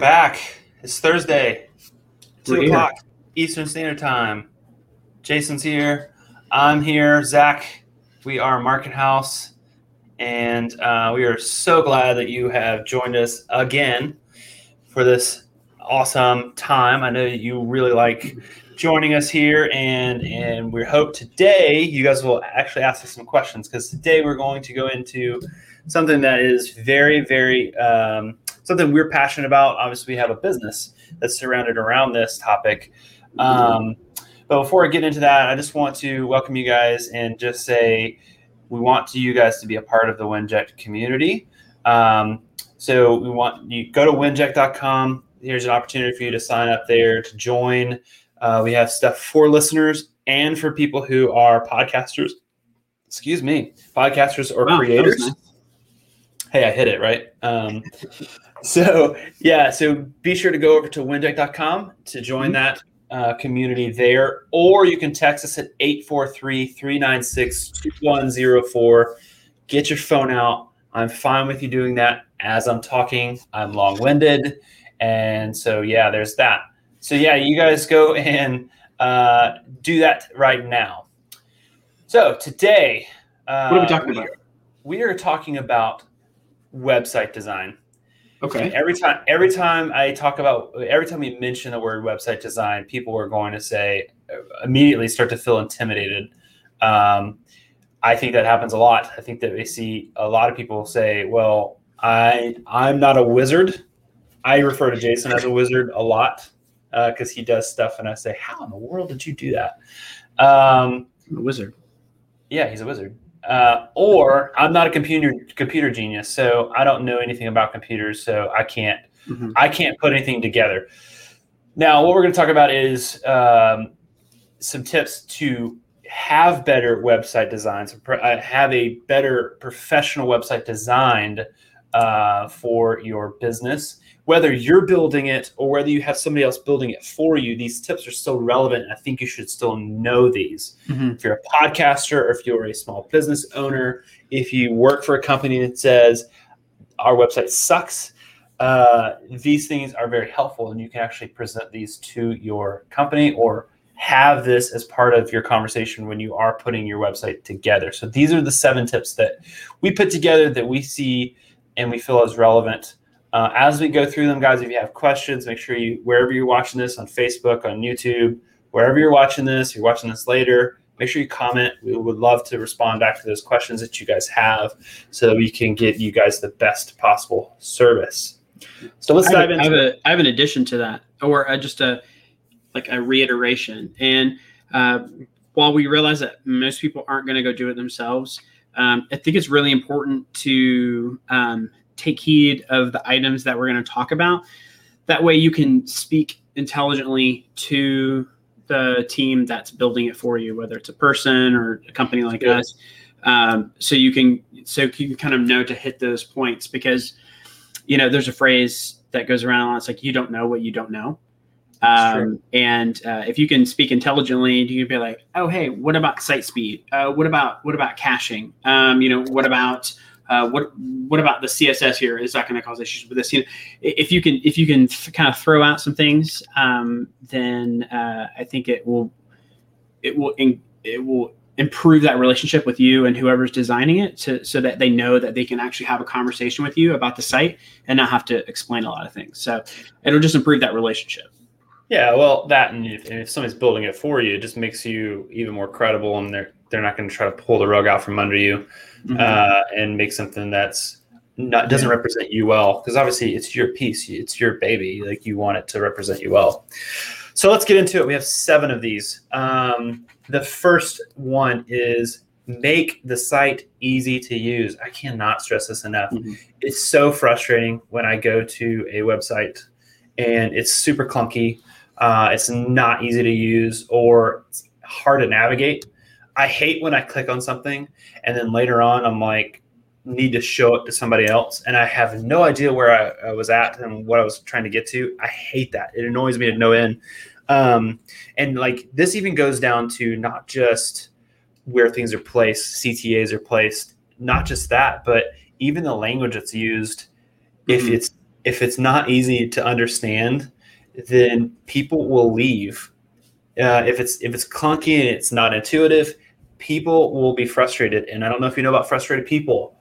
back. It's Thursday, two We're here. o'clock Eastern Standard Time. Jason's here. I'm here. Zack, we are Market House, and uh, we are so glad that you have joined us again for this awesome time. I know you really like joining us here, and and we hope today you guys will actually ask us some questions because today we're going to go into something that is very, very um, something we're passionate about. Obviously, we have a business that's surrounded around this topic. Um, but before I get into that, I just want to welcome you guys and just say we want to, you guys to be a part of the Winject community. Um, so we want you go to winject.com. Here's an opportunity for you to sign up there to join. Uh, we have stuff for listeners and for people who are podcasters. Excuse me, podcasters or Wow, creators nice. Hey, I hit it right. Um, so yeah, so be sure to go over to winject.com to join Mhm. that uh, community there, or you can text us at 843-396-2104. Get your phone out. I'm fine with you doing that as I'm talking. I'm long-winded. And so yeah, there's that. So yeah, you guys go and uh, do that right now. So today, uh, What are we talking about? we are talking about website design. And Okay. every time every time I talk about every time we mention the word website design, people are going to say immediately start to feel intimidated. Um, I think that happens a lot. I think that we see a lot of people say, "Well, I I'm not a wizard." I refer to Jason as a wizard a lot because he does stuff, and I say, "How in the world did you do that?" Um, I'm a wizard. yeah, he's a wizard. Uh, or I'm not a computer computer genius, so I don't know anything about computers, so I can't Mhm. I can't put anything together. Now, what we're going to talk about is um, some tips to have better website designs, uh, have a better professional website designed uh, for your business. Whether you're building it or whether you have somebody else building it for you, these tips are still relevant. I think you should still know these Mhm. if you're a podcaster or if you're a small business owner, if you work for a company that says our website sucks, uh, these things are very helpful and you can actually present these to your company or have this as part of your conversation when you are putting your website together. So these are the seven tips that we put together that we see and we feel is relevant. Uh, as we go through them, guys, if you have questions, make sure you, wherever you're watching this on Facebook, on YouTube, wherever you're watching this, you're watching this later, make sure you comment. We would love to respond back to those questions that you guys have so that we can get you guys the best possible service. So let's dive have, a- I have into a I have an addition to that, or uh, just a like a reiteration. And uh, while we realize that most people aren't going to go do it themselves, um, I think it's really important to um, take heed of the items that we're going to talk about. That way, you can speak intelligently to the team that's building it for you, whether it's a person or a company like Yeah. us. Um, so you can so you can kind of know to hit those points because you know there's a phrase that goes around a lot. It's like you don't know what you don't know. Um, and uh, if you can speak intelligently, do you can be like, "Oh, hey, what about site speed? Uh, what about what about caching? Um, you know, what about uh, what what about the CSS here? Is that going to cause issues with this? You know, if you can if you can f- kind of throw out some things, um, then uh, I think it will it will in, it will improve that relationship with you and whoever's designing it to, so that they know that they can actually have a conversation with you about the site and not have to explain a lot of things. So it'll just improve that relationship. Yeah, well, that and if, and if somebody's building it for you, it just makes you even more credible, and they're they're not going to try to pull the rug out from under you uh, and make something that's not doesn't represent you well. Because obviously, it's your piece, it's your baby. Like you want it to represent you well. So let's get into it. We have seven of these. Um, the first one is make the site easy to use. I cannot stress this enough. Mhm. It's so frustrating when I go to a website and it's super clunky. Uh, it's not easy to use or it's hard to navigate. I hate when I click on something and then later on I'm like, need to show it to somebody else and I have no idea where I, I was at and what I was trying to get to. I hate that. It annoys me to no end. Um, and like this even goes down to not just where things are placed, CTAs are placed, not just that, but even the language that's used. If Mhm. it's if it's not easy to understand, then people will leave. Uh, if it's if it's clunky and it's not intuitive, people will be frustrated. And I don't know if you know about frustrated people,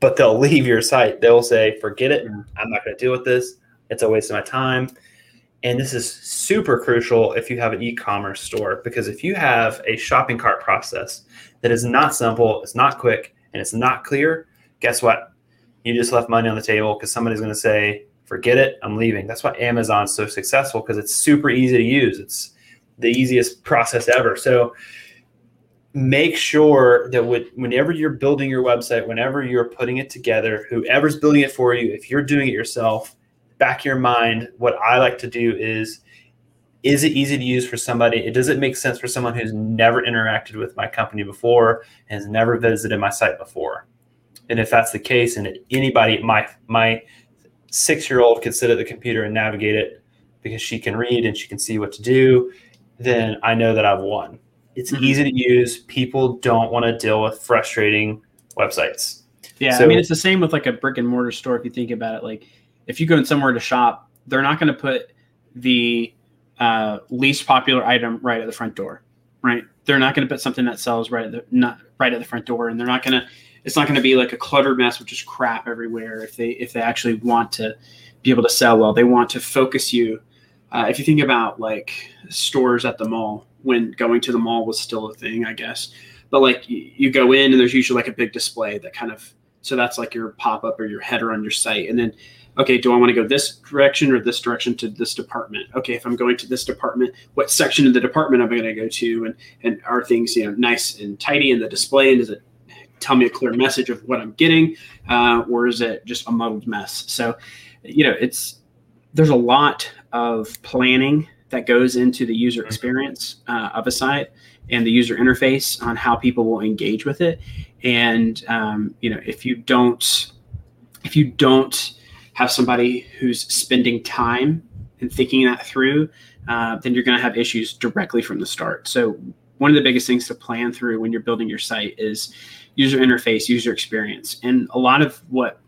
but they'll leave your site. They'll say, "Forget it. I'm not going to deal with this. It's a waste of my time." And this is super crucial if you have an e-commerce store because if you have a shopping cart process that is not simple, it's not quick, and it's not clear, guess what? You just left money on the table because somebody's going to say, "Forget it, I'm leaving." That's why Amazon's so successful because it's super easy to use. It's the easiest process ever. So make sure that whenever you're building your website, whenever you're putting it together, whoever's building it for you, if you're doing it yourself, back of your mind, what I like to do is is it easy to use for somebody? It Does it make sense for someone who's never interacted with my company before, has never visited my site before? And if that's the case, and anybody, my my six year old can sit at the computer and navigate it because she can read and she can see what to do, then I know that I've won. It's mm-hmm. easy to use. People don't want to deal with frustrating websites. Yeah, so, I mean it's the same with like a brick and mortar store. If you think about it, like if you go in somewhere to shop, they're not going to put the uh, least popular item right at the front door, right? They're not going to put something that sells right at the not right at the front door, and they're not going to. It's not going to be like a cluttered mess with just crap everywhere. If they if they actually want to be able to sell well, they want to focus you. Uh, if you think about like stores at the mall, when going to the mall was still a thing, I guess. But like you, go in and there's usually like a big display that kind of so that's like your pop up or your header on your site, and then okay, do I want to go this direction or this direction to this department? Okay, if I'm going to this department, what section of the department am I going to go to? And and are things you know nice and tidy in the display? And does it tell me a clear message of what I'm getting, uh, or is it just a muddled mess? So, you know, it's there's a lot of planning that goes into the user mm-hmm. experience uh, of a site and the user interface on how people will engage with it. And um, you know, if you don't, if you don't have somebody who's spending time and thinking that through, uh, then you're going to have issues directly from the start. So one of the biggest things to plan through when you're building your site is user interface, user experience, and a lot of what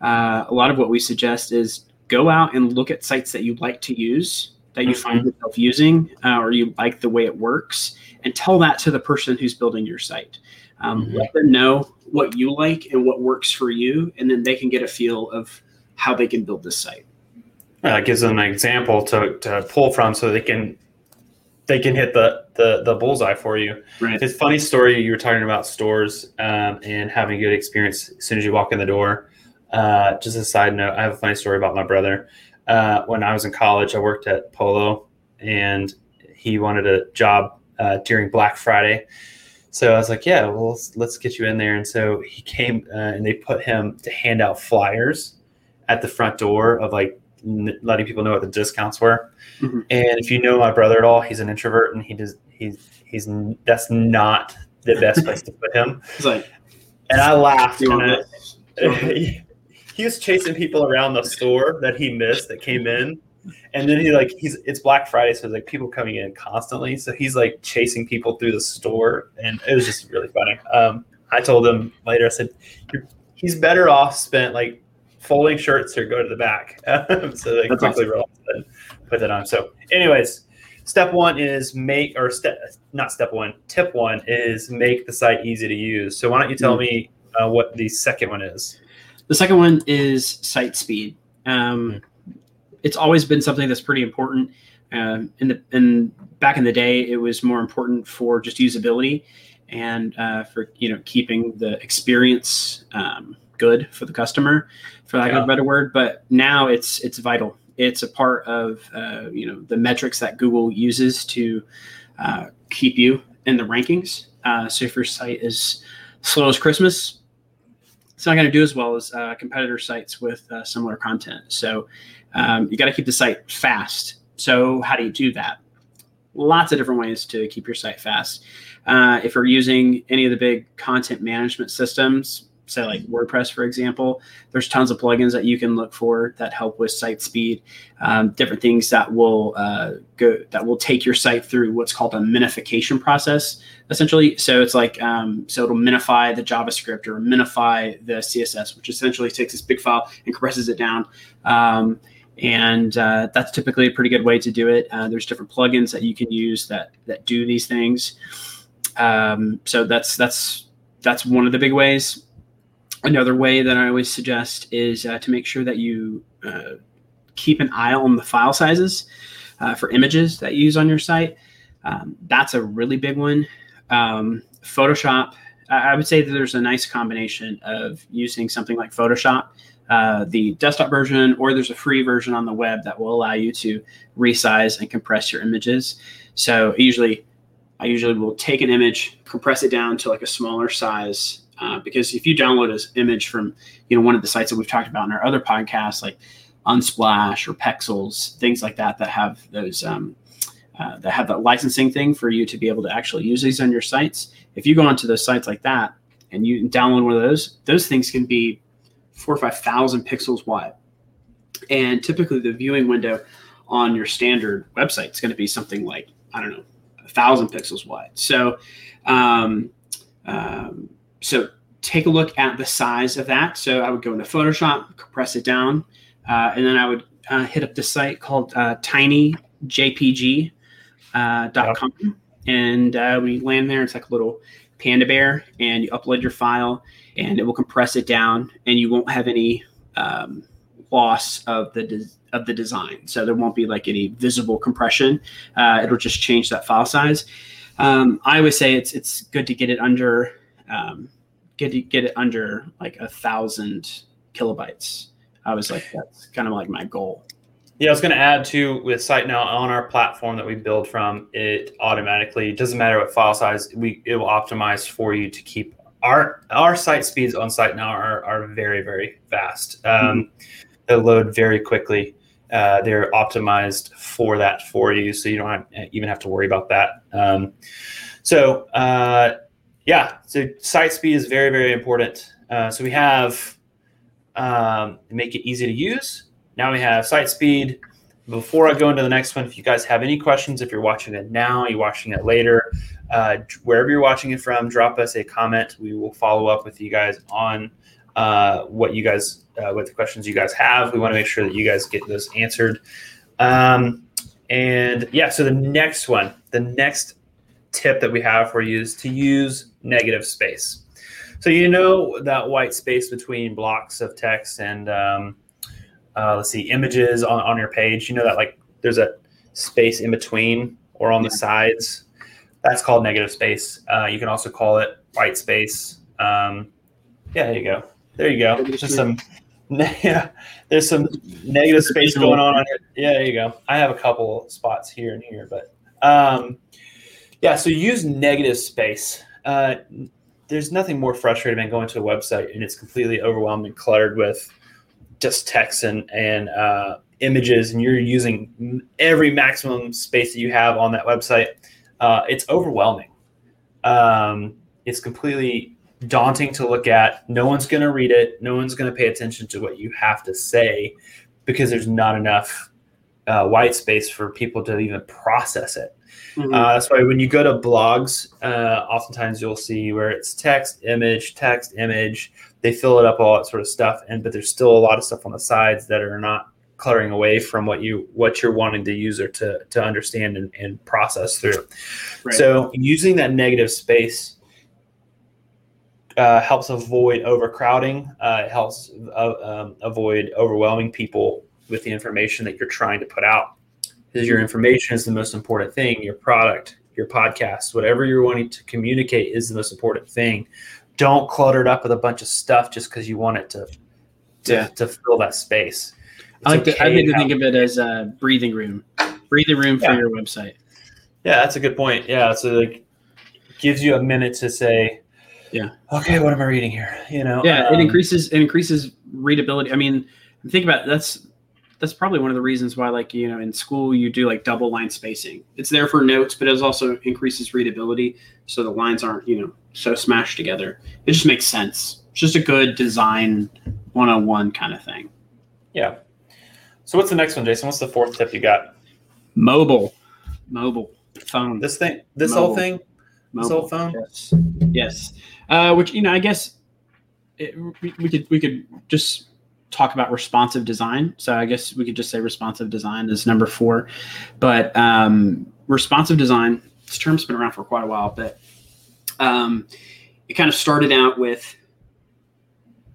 uh, a lot of what we suggest is go out and look at sites that you like to use that you mm-hmm. find yourself using uh, or you like the way it works and tell that to the person who's building your site um, mm-hmm. let them know what you like and what works for you and then they can get a feel of how they can build this site. Uh, gives them an example to, to pull from so they can they can hit the, the the bullseye for you. Right. It's a funny story. You were talking about stores um, and having a good experience as soon as you walk in the door. Uh, just a side note, I have a funny story about my brother. Uh, when I was in college, I worked at Polo, and he wanted a job uh, during Black Friday. So I was like, "Yeah, well, let's, let's get you in there." And so he came, uh, and they put him to hand out flyers at the front door of like n- letting people know what the discounts were. Mm-hmm. And if you know my brother at all, he's an introvert and he does he's he's that's not the best place to put him. He's like, and I laughed. And I, he, was chasing people around the store that he missed that came in. And then he like he's it's Black Friday, so there's like people coming in constantly. So he's like chasing people through the store, and it was just really funny. Um, I told him later, I said, he's better off spent like folding shirts or go to the back. so they That's quickly awesome. and put that on. So, anyways, step one is make or step not step one. Tip one is make the site easy to use. So why don't you tell mm me uh, what the second one is? The second one is site speed. Um, It's always been something that's pretty important. Um, in the in back in the day, it was more important for just usability and uh, for you know keeping the experience um, good for the customer, for lack yeah. of a better word. But now it's it's vital. It's a part of uh, you know the metrics that Google uses to uh, keep you in the rankings. Uh, so if your site is slow as Christmas, it's not going to do as well as uh, competitor sites with uh, similar content. So um, you got to keep the site fast. So how do you do that? Lots of different ways to keep your site fast. Uh, if you're using any of the big content management systems, say like WordPress, for example, there's tons of plugins that you can look for that help with site speed, um, different things that will uh, go that will take your site through what's called a minification process, essentially. So it's like um, so it'll minify the JavaScript or minify the CSS, which essentially takes this big file and compresses it down. Um, and uh, that's typically a pretty good way to do it. Uh, there's different plugins that you can use that that do these things. Um, so that's that's that's one of the big ways. Another way that I always suggest is uh, to make sure that you uh, keep an eye on the file sizes uh, for images that you use on your site. Um, that's a really big one. Um, Photoshop, I would say that there's a nice combination of using something like Photoshop uh, the desktop version, or there's a free version on the web that will allow you to resize and compress your images. So usually, I usually will take an image, compress it down to like a smaller size, uh, because if you download an image from you know one of the sites that we've talked about in our other podcasts, like Unsplash or Pexels, things like that, that have those. Um, uh, that have that licensing thing for you to be able to actually use these on your sites. If you go onto those sites like that and you download one of those, those things can be four or five thousand pixels wide. And typically, the viewing window on your standard website is going to be something like I don't know, a thousand pixels wide. So, um, um, so take a look at the size of that. So I would go into Photoshop, compress it down, uh, and then I would uh, hit up the site called uh, tinyjpg.com. Uh, yep. And uh, when you land there, it's like a little panda bear, and you upload your file and it will compress it down, and you won't have any um, loss of the de- of the design. So there won't be like any visible compression. Uh, it'll just change that file size. Um, I always say it's it's good to get it under um, get get it under like a thousand kilobytes. I was like that's kind of like my goal. Yeah, I was going to add to with SiteNow on our platform that we build from. It automatically doesn't matter what file size we it will optimize for you to keep our our site speeds on SiteNow are, are very very fast. Um, mm-hmm. They load very quickly. Uh, they're optimized for that for you, so you don't have, even have to worry about that. Um, so uh, yeah, so site speed is very very important. Uh, so we have um, make it easy to use. Now we have site speed. Before I go into the next one, if you guys have any questions, if you're watching it now, you're watching it later, uh, wherever you're watching it from, drop us a comment. We will follow up with you guys on uh, what you guys, uh, what the questions you guys have. We want to make sure that you guys get those answered. Um, and yeah, so the next one, the next tip that we have for you is to use negative space. So you know that white space between blocks of text and um, uh, let's see images on, on your page. You know that like there's a space in between or on yeah. the sides that's called negative space. Uh, you can also call it white space. Um, yeah, there you go. There you go. Just some, yeah. There's some negative space going on on it. Yeah, there you go. I have a couple spots here and here, but um, yeah. So use negative space. Uh, there's nothing more frustrating than going to a website and it's completely overwhelmed and cluttered with just text and and uh, images, and you're using every maximum space that you have on that website uh, it's overwhelming. Um, it's completely daunting to look at. No one's going to read it. No one's going to pay attention to what you have to say because there's not enough uh, white space for people to even process it. Mm-hmm. Uh, that's why when you go to blogs, uh, oftentimes you'll see where it's text, image, text, image. They fill it up all that sort of stuff, and but there's still a lot of stuff on the sides that are not cluttering away from what you what you're wanting the user to to understand and, and process through. Right. So using that negative space uh, helps avoid overcrowding. Uh, helps uh, um, avoid overwhelming people with the information that you're trying to put out. Because your information is the most important thing. Your product, your podcast, whatever you're wanting to communicate is the most important thing. Don't clutter it up with a bunch of stuff just because you want it to to, yeah. to fill that space. I like, okay to, I like to think of it as a breathing room, breathing room for your website. Yeah, that's a good point. Yeah, so like gives you a minute to say, yeah, okay, what am I reading here? You know, yeah, um, it increases it increases readability. I mean, think about it, that's that's probably one of the reasons why, like you know, in school you do like double line spacing. It's there for notes, but it also increases readability, so the lines aren't you know so smashed together. It just makes sense. It's just a good design 101 kind of thing. Yeah. So what's the next one, Jason? What's the fourth tip you got? Mobile, mobile phone. This thing, this Mobile. whole thing, this Mobile. whole phone. Yes. Yes. Uh, which you know, I guess it, we, we could we could just talk about responsive design. So I guess we could just say responsive design is number four. But um, responsive design, this term's been around for quite a while, but um, it kind of started out with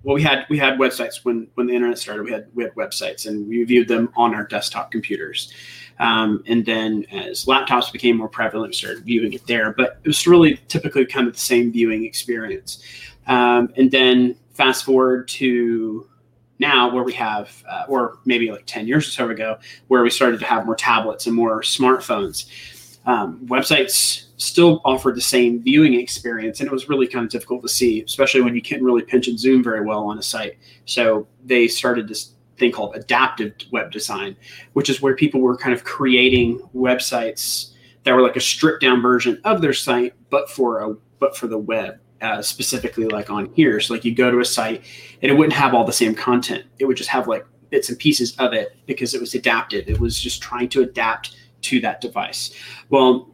well, we had we had websites when when the internet started. We had we had websites, and we viewed them on our desktop computers. Um, and then as laptops became more prevalent, we started viewing it there. But it was really typically kind of the same viewing experience. Um, and then fast forward to now, where we have, uh, or maybe like ten years or so ago, where we started to have more tablets and more smartphones. Um, websites still offered the same viewing experience, and it was really kind of difficult to see, especially when you can't really pinch and zoom very well on a site. So they started this thing called adaptive web design, which is where people were kind of creating websites that were like a stripped down version of their site, but for a but for the web. Uh, specifically, like on here, so like you go to a site and it wouldn't have all the same content. It would just have like bits and pieces of it because it was adapted. It was just trying to adapt to that device. Well,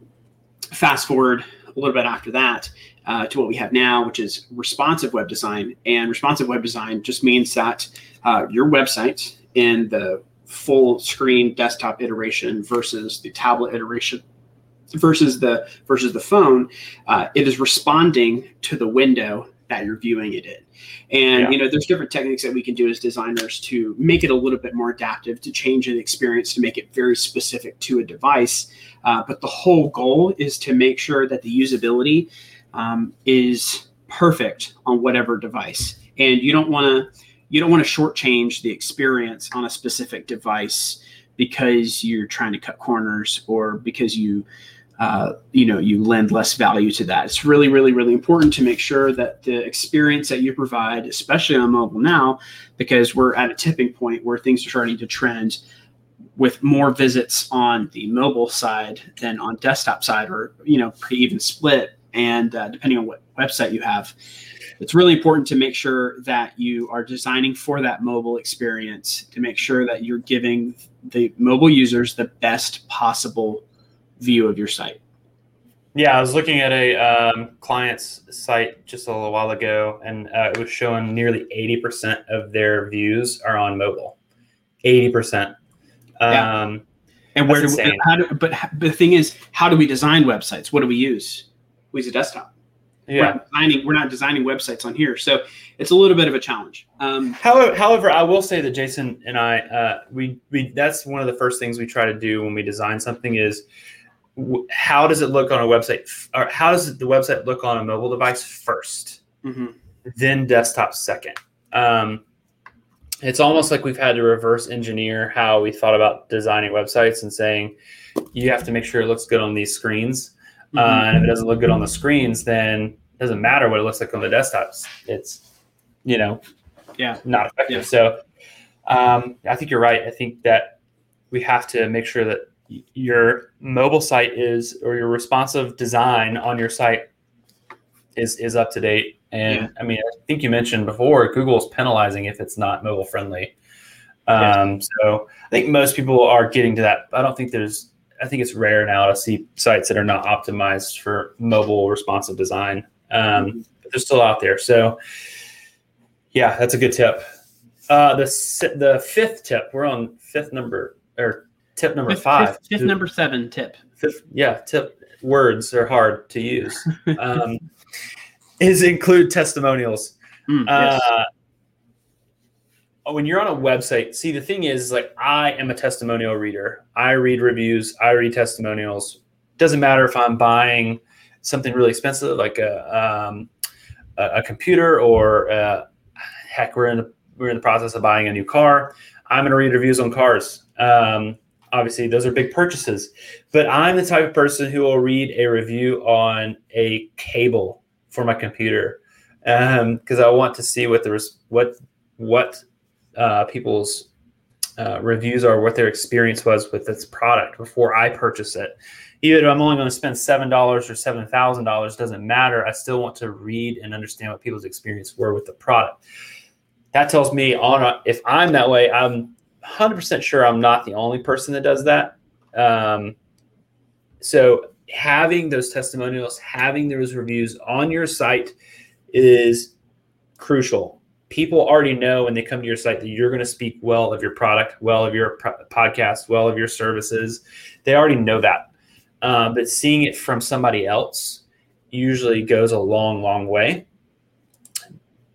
fast forward a little bit after that uh, to what we have now, which is responsive web design. And responsive web design just means that uh, your website in the full screen desktop iteration versus the tablet iteration versus the versus the phone, uh, it is responding to the window that you're viewing it in. And Yeah. you know, there's different techniques that we can do as designers to make it a little bit more adaptive, to change the experience, to make it very specific to a device. Uh, but the whole goal is to make sure that the usability um, is perfect on whatever device. And you don't want to you don't want to shortchange the experience on a specific device because you're trying to cut corners or because you uh, you know you lend less value to that. It's really really really important to make sure that the experience that you provide especially on mobile now because we're at a tipping point where things are starting to trend with more visits on the mobile side than on desktop side or you know pretty even split and uh, depending on what website you have. It's really important to make sure that you are designing for that mobile experience to make sure that you're giving the mobile users the best possible view of your site. Yeah, I was looking at a um, client's site just a little while ago, and uh, it was showing nearly 80% of their views are on mobile. 80%. Yeah. Um, And where do That's we, how do, but the thing is, how do we design websites? What do we use? We use a desktop. We're yeah. not designing, we're not designing websites on here, so it's a little bit of a challenge. Um, However, however, I will say that Jason and I, uh, we, we that's one of the first things we try to do when we design something is w- how does it look on a website, or how does the website look on a mobile device first? mhm. then desktop second. Um, it's almost like we've had to reverse engineer how we thought about designing websites and saying you have to make sure it looks good on these screens. Uh, Mhm. and if it doesn't look good on the screens, then it doesn't matter what it looks like on the desktops. It's, you know, Yeah. not effective. Yeah. So um, I think you're right. I think that we have to make sure that your mobile site is or your responsive design on your site is is up to date. And Yeah. I mean, I think you mentioned before Google's penalizing if it's not mobile friendly. Yeah. Um, So I think most people are getting to that. I don't think there's. I think it's rare now to see sites that are not optimized for mobile responsive design. Um, but they're still out there. So yeah, that's a good tip. Uh, the the fifth tip. We're on fifth number or tip number Fifth, five. fifth- fifth number seven tip. Fifth, yeah, tip words are hard to use. Um, is include testimonials. Mm, yes. Uh, when you're on a website, see the thing is like I am a testimonial reader. I read reviews. I read testimonials. Doesn't matter if I'm buying something really expensive like a um, a, a computer or uh, heck, we're in the, we're in the process of buying a new car. I'm going to read reviews on cars. Um, obviously, those are big purchases, but I'm the type of person who will read a review on a cable for my computer because I want to see what the what what uh, people's uh, reviews are, what their experience was with this product before I purchase it. Even if I'm only going to spend seven dollars or seven thousand dollars, doesn't matter. I still want to read and understand what people's experience were with the product. That tells me on a, if I'm that way, I'm 100% sure I'm not the only person that does that. Um, so having those testimonials, having those reviews on your site is crucial. People already know when they come to your site that you're going to speak well of your product, well of your pro- podcast, well of your services. They already know that. Uh, but seeing it from somebody else usually goes a long, long way,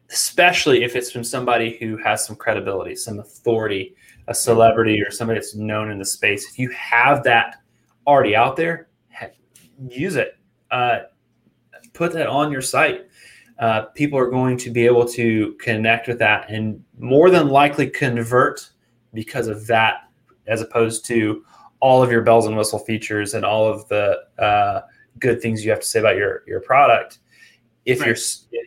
especially if it's from somebody who has some credibility, some authority, a celebrity, or somebody that's known in the space. If you have that already out there, use it. Uh, put that on your site. Uh, people are going to be able to connect with that and more than likely convert because of that, as opposed to all of your bells and whistle features and all of the uh, good things you have to say about your your product. If right. your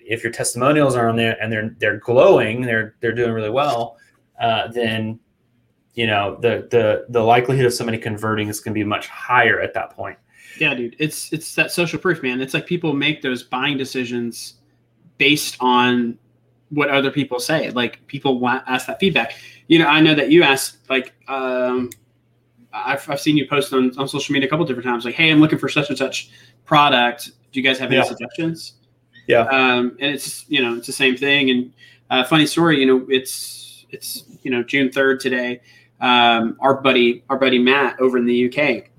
if your testimonials are on there and they're they're glowing, they're they're doing really well, uh, then you know the the the likelihood of somebody converting is going to be much higher at that point. Yeah, dude, it's it's that social proof, man. It's like people make those buying decisions based on what other people say. Like people want ask that feedback. You know, I know that you asked like um, I've, I've seen you post on, on social media a couple different times, like, "Hey, I'm looking for such and such product. Do you guys have any yeah. suggestions?" Yeah. Um, and it's you know it's the same thing. And uh, funny story, you know, it's it's you know June third today. Um, our buddy our buddy Matt over in the UK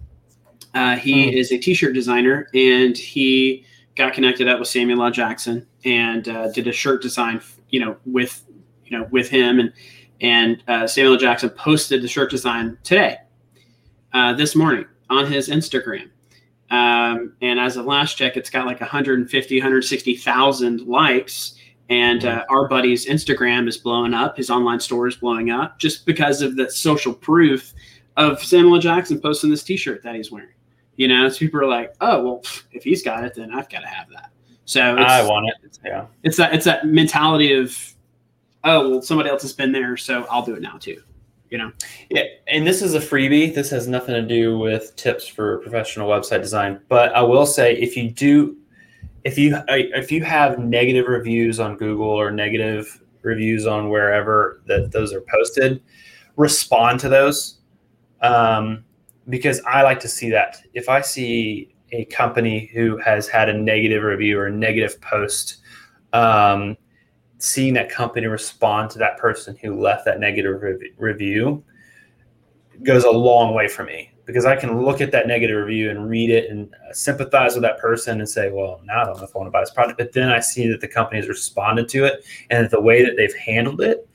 uh, he mm. is a t-shirt designer, and he got connected up with Samuel L. Jackson and uh, did a shirt design, you know, with you know with him, and and uh, Samuel L. Jackson posted the shirt design today, uh, this morning on his Instagram. Um, and as of last check, it's got like 150, 160,000 likes. And uh, our buddy's Instagram is blowing up. His online store is blowing up just because of the social proof of Samuel Jackson posting this T-shirt that he's wearing. You know, so people are like, oh, well, if he's got it, then I've got to have that. So I want it. Yeah. It's that it's that mentality of, oh, well, somebody else has been there, so I'll do it now too. You know. Yeah, and this is a freebie. This has nothing to do with tips for professional website design. But I will say, if you do, if you if you have negative reviews on Google or negative reviews on wherever that those are posted, respond to those. Um, because I like to see that. If I see a company who has had a negative review or a negative post, um, seeing that company respond to that person who left that negative rev- review goes a long way for me because I can look at that negative review and read it and sympathize with that person and say, well, now I don't know if I want to buy this product. But then I see that the company has responded to it and the way that they've handled it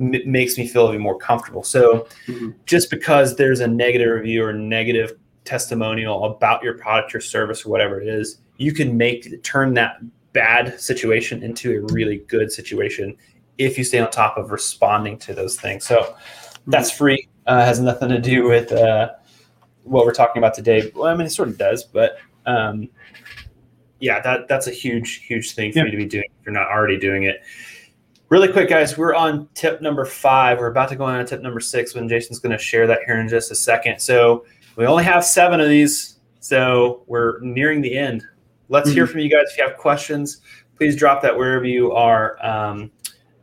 m- makes me feel even more comfortable. So mm-hmm. just because there's a negative review or negative testimonial about your product or service or whatever it is, you can make turn that bad situation into a really good situation if you stay on top of responding to those things. So mm-hmm. that's free. Uh, has nothing to do with uh, what we're talking about today. Well, I mean, it sort of does, but um, yeah, that that's a huge, huge thing for yeah. you to be doing if you're not already doing it. Really quick, guys, we're on tip number five. We're about to go on to tip number six when Jason's going to share that here in just a second. So we only have seven of these, so we're nearing the end. Let's mm-hmm. hear from you guys. If you have questions, please drop that wherever you are um,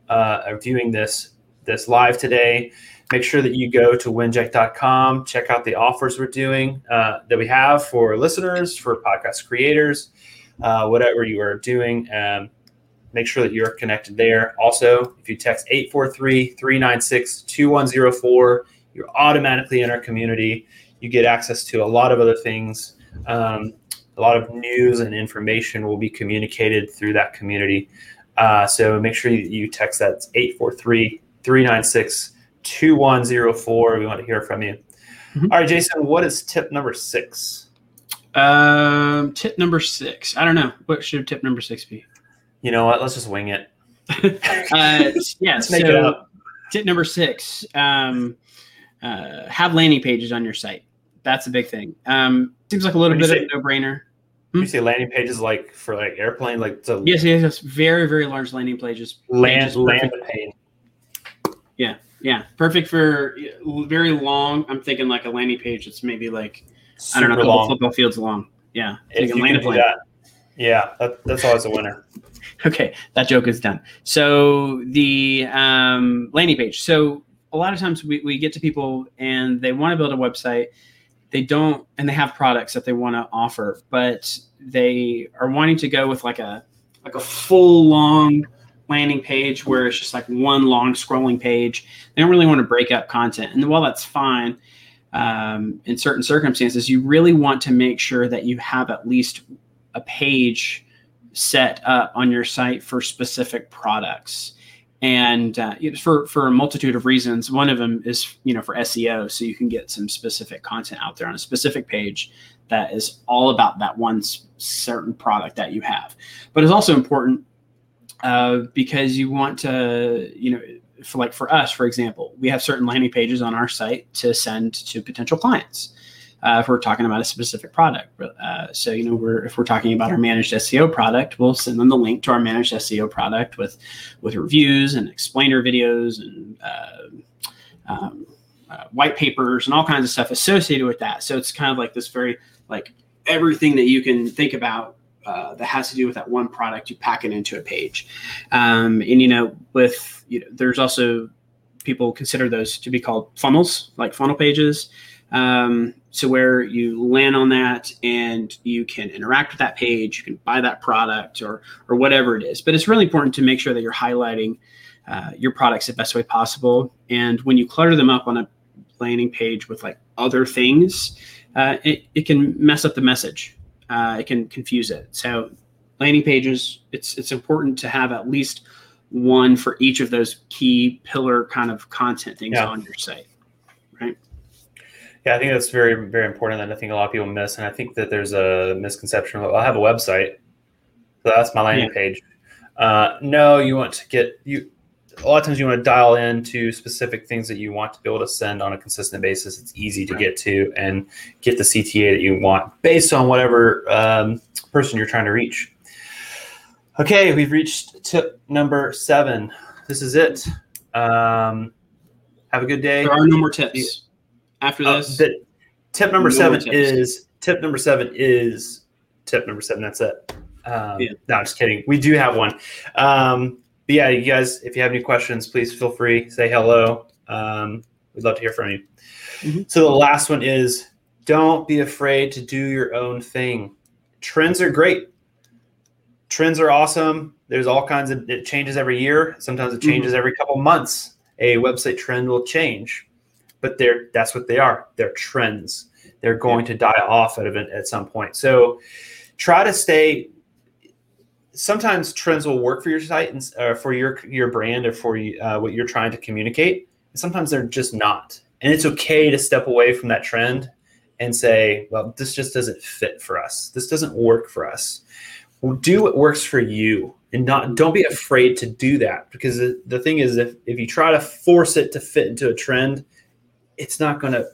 uh, viewing this this live today. Make sure that you go to winject.com, check out the offers we're doing uh, that we have for listeners, for podcast creators, uh, whatever you are doing. Um, make sure that you're connected there. Also, if you text 843 396 2104, you're automatically in our community. You get access to a lot of other things. Um, a lot of news and information will be communicated through that community. Uh, so make sure you, you text that 843 396 2104. We want to hear from you. Mm-hmm. All right, Jason, what is tip number six? Um, tip number six. I don't know. What should tip number six be? You know what? Let's just wing it. uh, yeah. so tip number six: um, uh, have landing pages on your site. That's a big thing. Um, seems like a little bit say, of a no-brainer. Hmm? You see landing pages like for like airplane, like yes, yes, yes, very, very large landing pages. Land, land pane. Yeah, Yeah, perfect for uh, very long. I'm thinking like a landing page that's maybe like I don't know, a couple long. football fields long. Yeah, If you can do that, yeah, that, that's always a winner. Okay, that joke is done. So the um, landing page. So a lot of times we, we get to people and they want to build a website. They don't, and they have products that they want to offer, but they are wanting to go with like a like a full long landing page where it's just like one long scrolling page. They don't really want to break up content, and while that's fine. Um, in certain circumstances, you really want to make sure that you have at least a page set up on your site for specific products and uh, for for a multitude of reasons one of them is you know for seo so you can get some specific content out there on a specific page that is all about that one certain product that you have but it's also important uh, because you want to you know for like for us for example we have certain landing pages on our site to send to potential clients uh, if we're talking about a specific product. Uh, so, you know, we're if we're talking about our managed SEO product, we'll send them the link to our managed SEO product with with reviews and explainer videos and uh, um, uh, white papers and all kinds of stuff associated with that. So it's kind of like this very like everything that you can think about uh, that has to do with that one product, you pack it into a page. Um, and you know, with you know, there's also people consider those to be called funnels, like funnel pages. Um, so where you land on that and you can interact with that page, you can buy that product or or whatever it is. But it's really important to make sure that you're highlighting uh, your products the best way possible. And when you clutter them up on a landing page with like other things, uh, it, it can mess up the message. Uh, it can confuse it. So landing pages, it's it's important to have at least one for each of those key pillar kind of content things Yeah. on your site. Right? Yeah, I think that's very, very important that I think a lot of people miss. And I think that there's a misconception. Of, I have a website, so that's my landing page. Uh, no, you want to get you. A lot of times, you want to dial in to specific things that you want to be able to send on a consistent basis. It's easy to get to and get the CTA that you want based on whatever um, person you're trying to reach. Okay, we've reached tip number seven. This is it. Um, have a good day. There are no more tips after Uh, this. the tip number No seven is tip number seven is tip number seven. That's it. Um, Yeah. No, I'm just kidding. We do have one. Um, but yeah, you guys, if you have any questions, please feel free. Say hello. Um, we'd love to hear from you. Mhm. So the last one is don't be afraid to do your own thing. Trends are great. Trends are awesome. There's all kinds of it changes every year. Sometimes it changes every couple months. A website trend will change but they're that's what they are. They're trends. They're going to die off at event at some point. So try to stay. Sometimes trends will work for your site and uh, for your your brand or for uh, what you're trying to communicate. Sometimes they're just not, and it's okay to step away from that trend and say, "Well, this just doesn't fit for us. This doesn't work for us." Well, do what works for you, and not don't be afraid to do that because the, the thing is, if if you try to force it to fit into a trend, it's not going to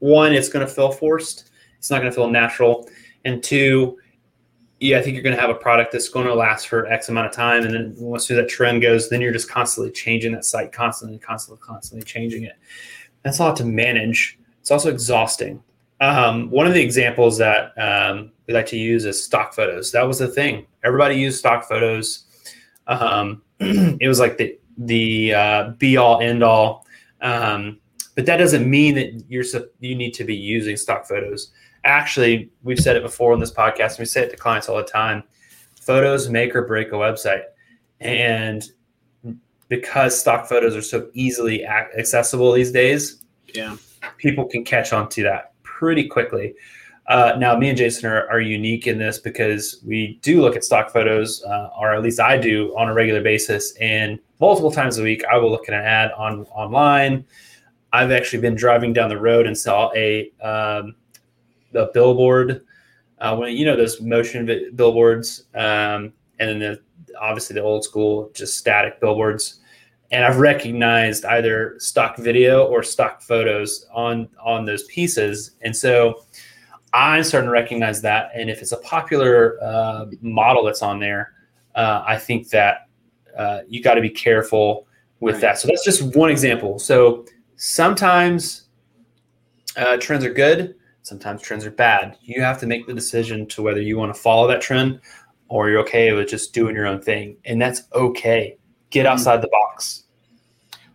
one it's going to feel forced it's not going to feel natural and two yeah i think you're going to have a product that's going to last for x amount of time and then once that trend goes then you're just constantly changing that site constantly constantly constantly changing it. That's a lot to manage. It's also exhausting. Um, one of the examples that um, we like to use is stock photos. That was the thing. Everybody used stock photos. Um, it was like the the uh, be all end all um, but that doesn't mean that you're you need to be using stock photos. Actually, we've said it before on this podcast. And we say it to clients all the time. Photos make or break a website, and because stock photos are so easily accessible these days, yeah. people can catch on to that pretty quickly. Uh, now, me and Jason are, are unique in this because we do look at stock photos, uh, or at least I do on a regular basis. And multiple times a week, I will look at an ad on online. I've actually been driving down the road and saw a um, the billboard uh, when you know those motion vi- billboards, um, and then the, obviously the old school just static billboards and I've recognized either stock video or stock photos on on those pieces, and so I'm starting to recognize that. And if it's a popular uh, model that's on there, uh, I think that uh, you got to be careful with Right. that. So that's just one example. So sometimes uh, trends are good, sometimes trends are bad. You have to make the decision to whether you want to follow that trend or you're okay with just doing your own thing. And that's okay. Get Mhm. outside the box.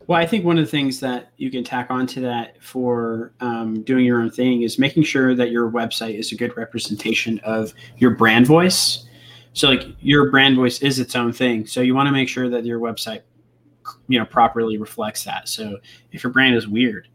Well, I think one of the things that you can tack onto that for um, doing your own thing is making sure that your website is a good representation of your brand voice. So, like your brand voice is its own thing. So you want to make sure that your website, you know, properly reflects that. So if your brand is weird,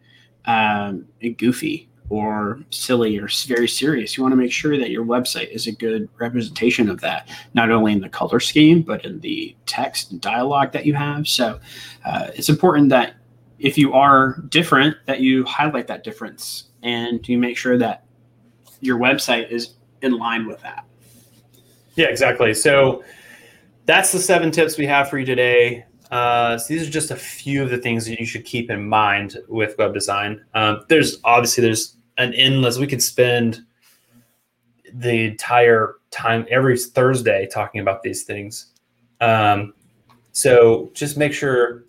um, and goofy, or silly, or very serious, you want to make sure that your website is a good representation of that, not only in the color scheme but in the text and dialogue that you have. So uh, it's important that if you are different that you highlight that difference and you make sure that your website is in line with that Yeah, exactly. So that's the seven tips we have for you today. Uh, so these are just a few of the things that you should keep in mind with web design. Um, there's obviously there's an endless. We could spend the entire time every Thursday talking about these things. Um, so just make sure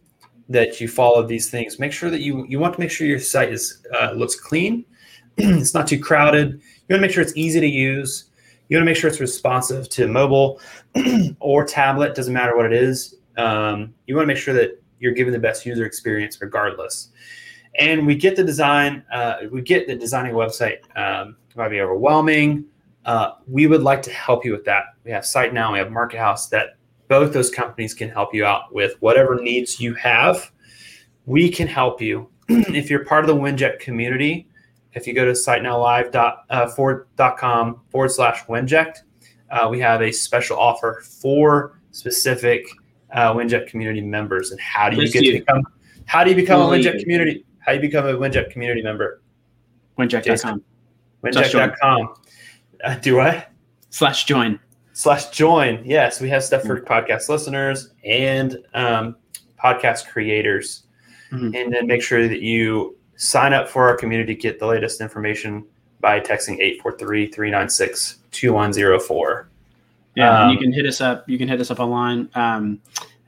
that you follow these things. Make sure that you you want to make sure your site is uh, looks clean. it's not too crowded. You want to make sure it's easy to use. You want to make sure it's responsive to mobile or tablet. Doesn't matter what it is. Um, you want to make sure that you're giving the best user experience regardless. And we get the design. Uh, we get the designing website um, might be overwhelming. Uh, we would like to help you with that. We have Site Now. We have Market House. That both those companies can help you out with whatever needs you have. We can help you if you're part of the Winject community. If you go to sitenowlive.com forward slash Winject, uh, we have a special offer for specific uh, Winject community members. And how do you get to become? How do you become a Winject you. community? How do you become a Winject community member? winject.com Slash Winject.com. Uh, do I? slash join slash join. Yes, we have stuff for podcast listeners and um, podcast creators. Mhm. And then make sure that you sign up for our community, get the latest information by texting 843 396 2104. yeah and you Um, can hit us up you can hit us up online um,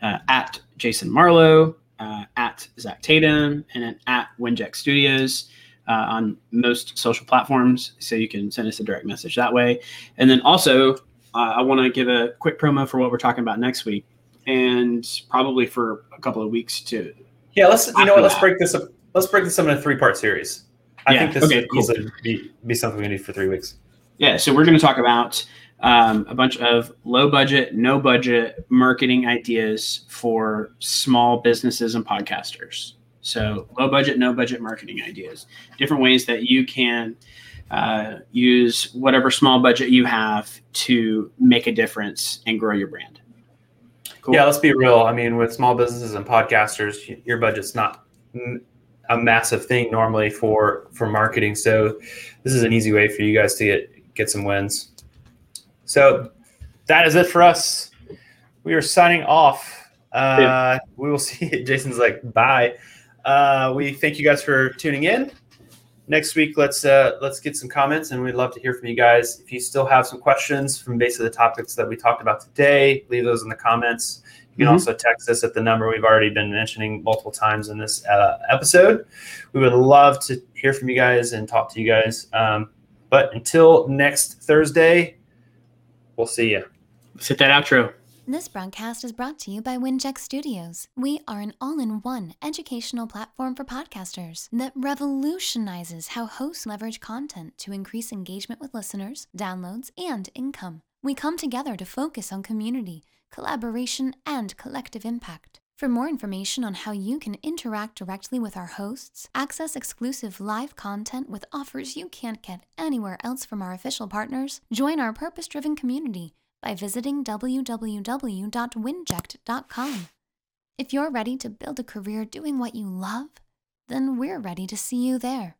uh, at jason marlowe uh, at zack tatum and then at winject studios uh, on most social platforms so you can send us a direct message that way and then also uh, i want to give a quick promo for what we're talking about next week and probably for a couple of weeks too Yeah, let's you know what, let's break this up. Let's break this up in a three part series. I Yeah, think this okay, cool. be, be something we need for three weeks. Yeah, so we're going to talk about um, a bunch of low budget, no budget marketing ideas for small businesses and podcasters. So, low budget, no budget marketing ideas, different ways that you can uh, use whatever small budget you have to make a difference and grow your brand. Cool. Yeah, let's be real. I mean, with small businesses and podcasters, your budget's not a massive thing normally for for marketing. So this is an easy way for you guys to get get some wins. So that is it for us. We are signing off. Uh, we will see. Jason's like, bye. Uh, we thank you guys for tuning in. Next week, let's uh, let's get some comments, and we'd love to hear from you guys. If you still have some questions from basically the topics that we talked about today, leave those in the comments. You can Mhm. also text us at the number we've already been mentioning multiple times in this uh, episode. We would love to hear from you guys and talk to you guys. Um, but until next Thursday, we'll see you. Let's hit that outro. This broadcast is brought to you by Winject Studios. We are an all in one educational platform for podcasters that revolutionizes how hosts leverage content to increase engagement with listeners, downloads, and income. We come together to focus on community, collaboration, and collective impact. For more information on how you can interact directly with our hosts, access exclusive live content with offers you can't get anywhere else from our official partners, join our purpose driven community by visiting www.winject.com. If you're ready to build a career doing what you love, then we're ready to see you there.